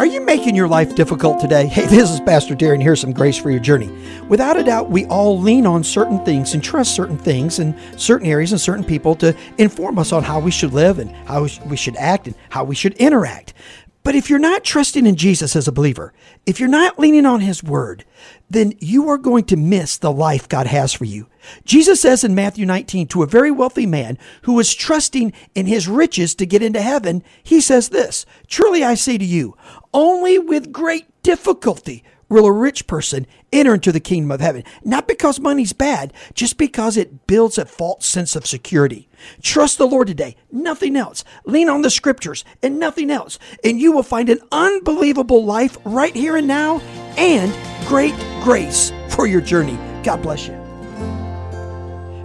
Are you making your life difficult today? Hey, this is Pastor Darren. Here's some grace for your journey. Without a doubt, we all lean on certain things and trust certain things and certain areas and certain people to inform us on how we should live and how we should act and how we should interact. But if you're not trusting in Jesus as a believer, if you're not leaning on his word, then you are going to miss the life God has for you. Jesus says in Matthew 19 to a very wealthy man who was trusting in his riches to get into heaven, he says this Truly I say to you, only with great difficulty will a rich person enter into the kingdom of heaven. Not because money's bad, just because it builds a false sense of security. Trust the Lord today, nothing else. Lean on the scriptures and nothing else. And you will find an unbelievable life right here and now and great grace for your journey. God bless you.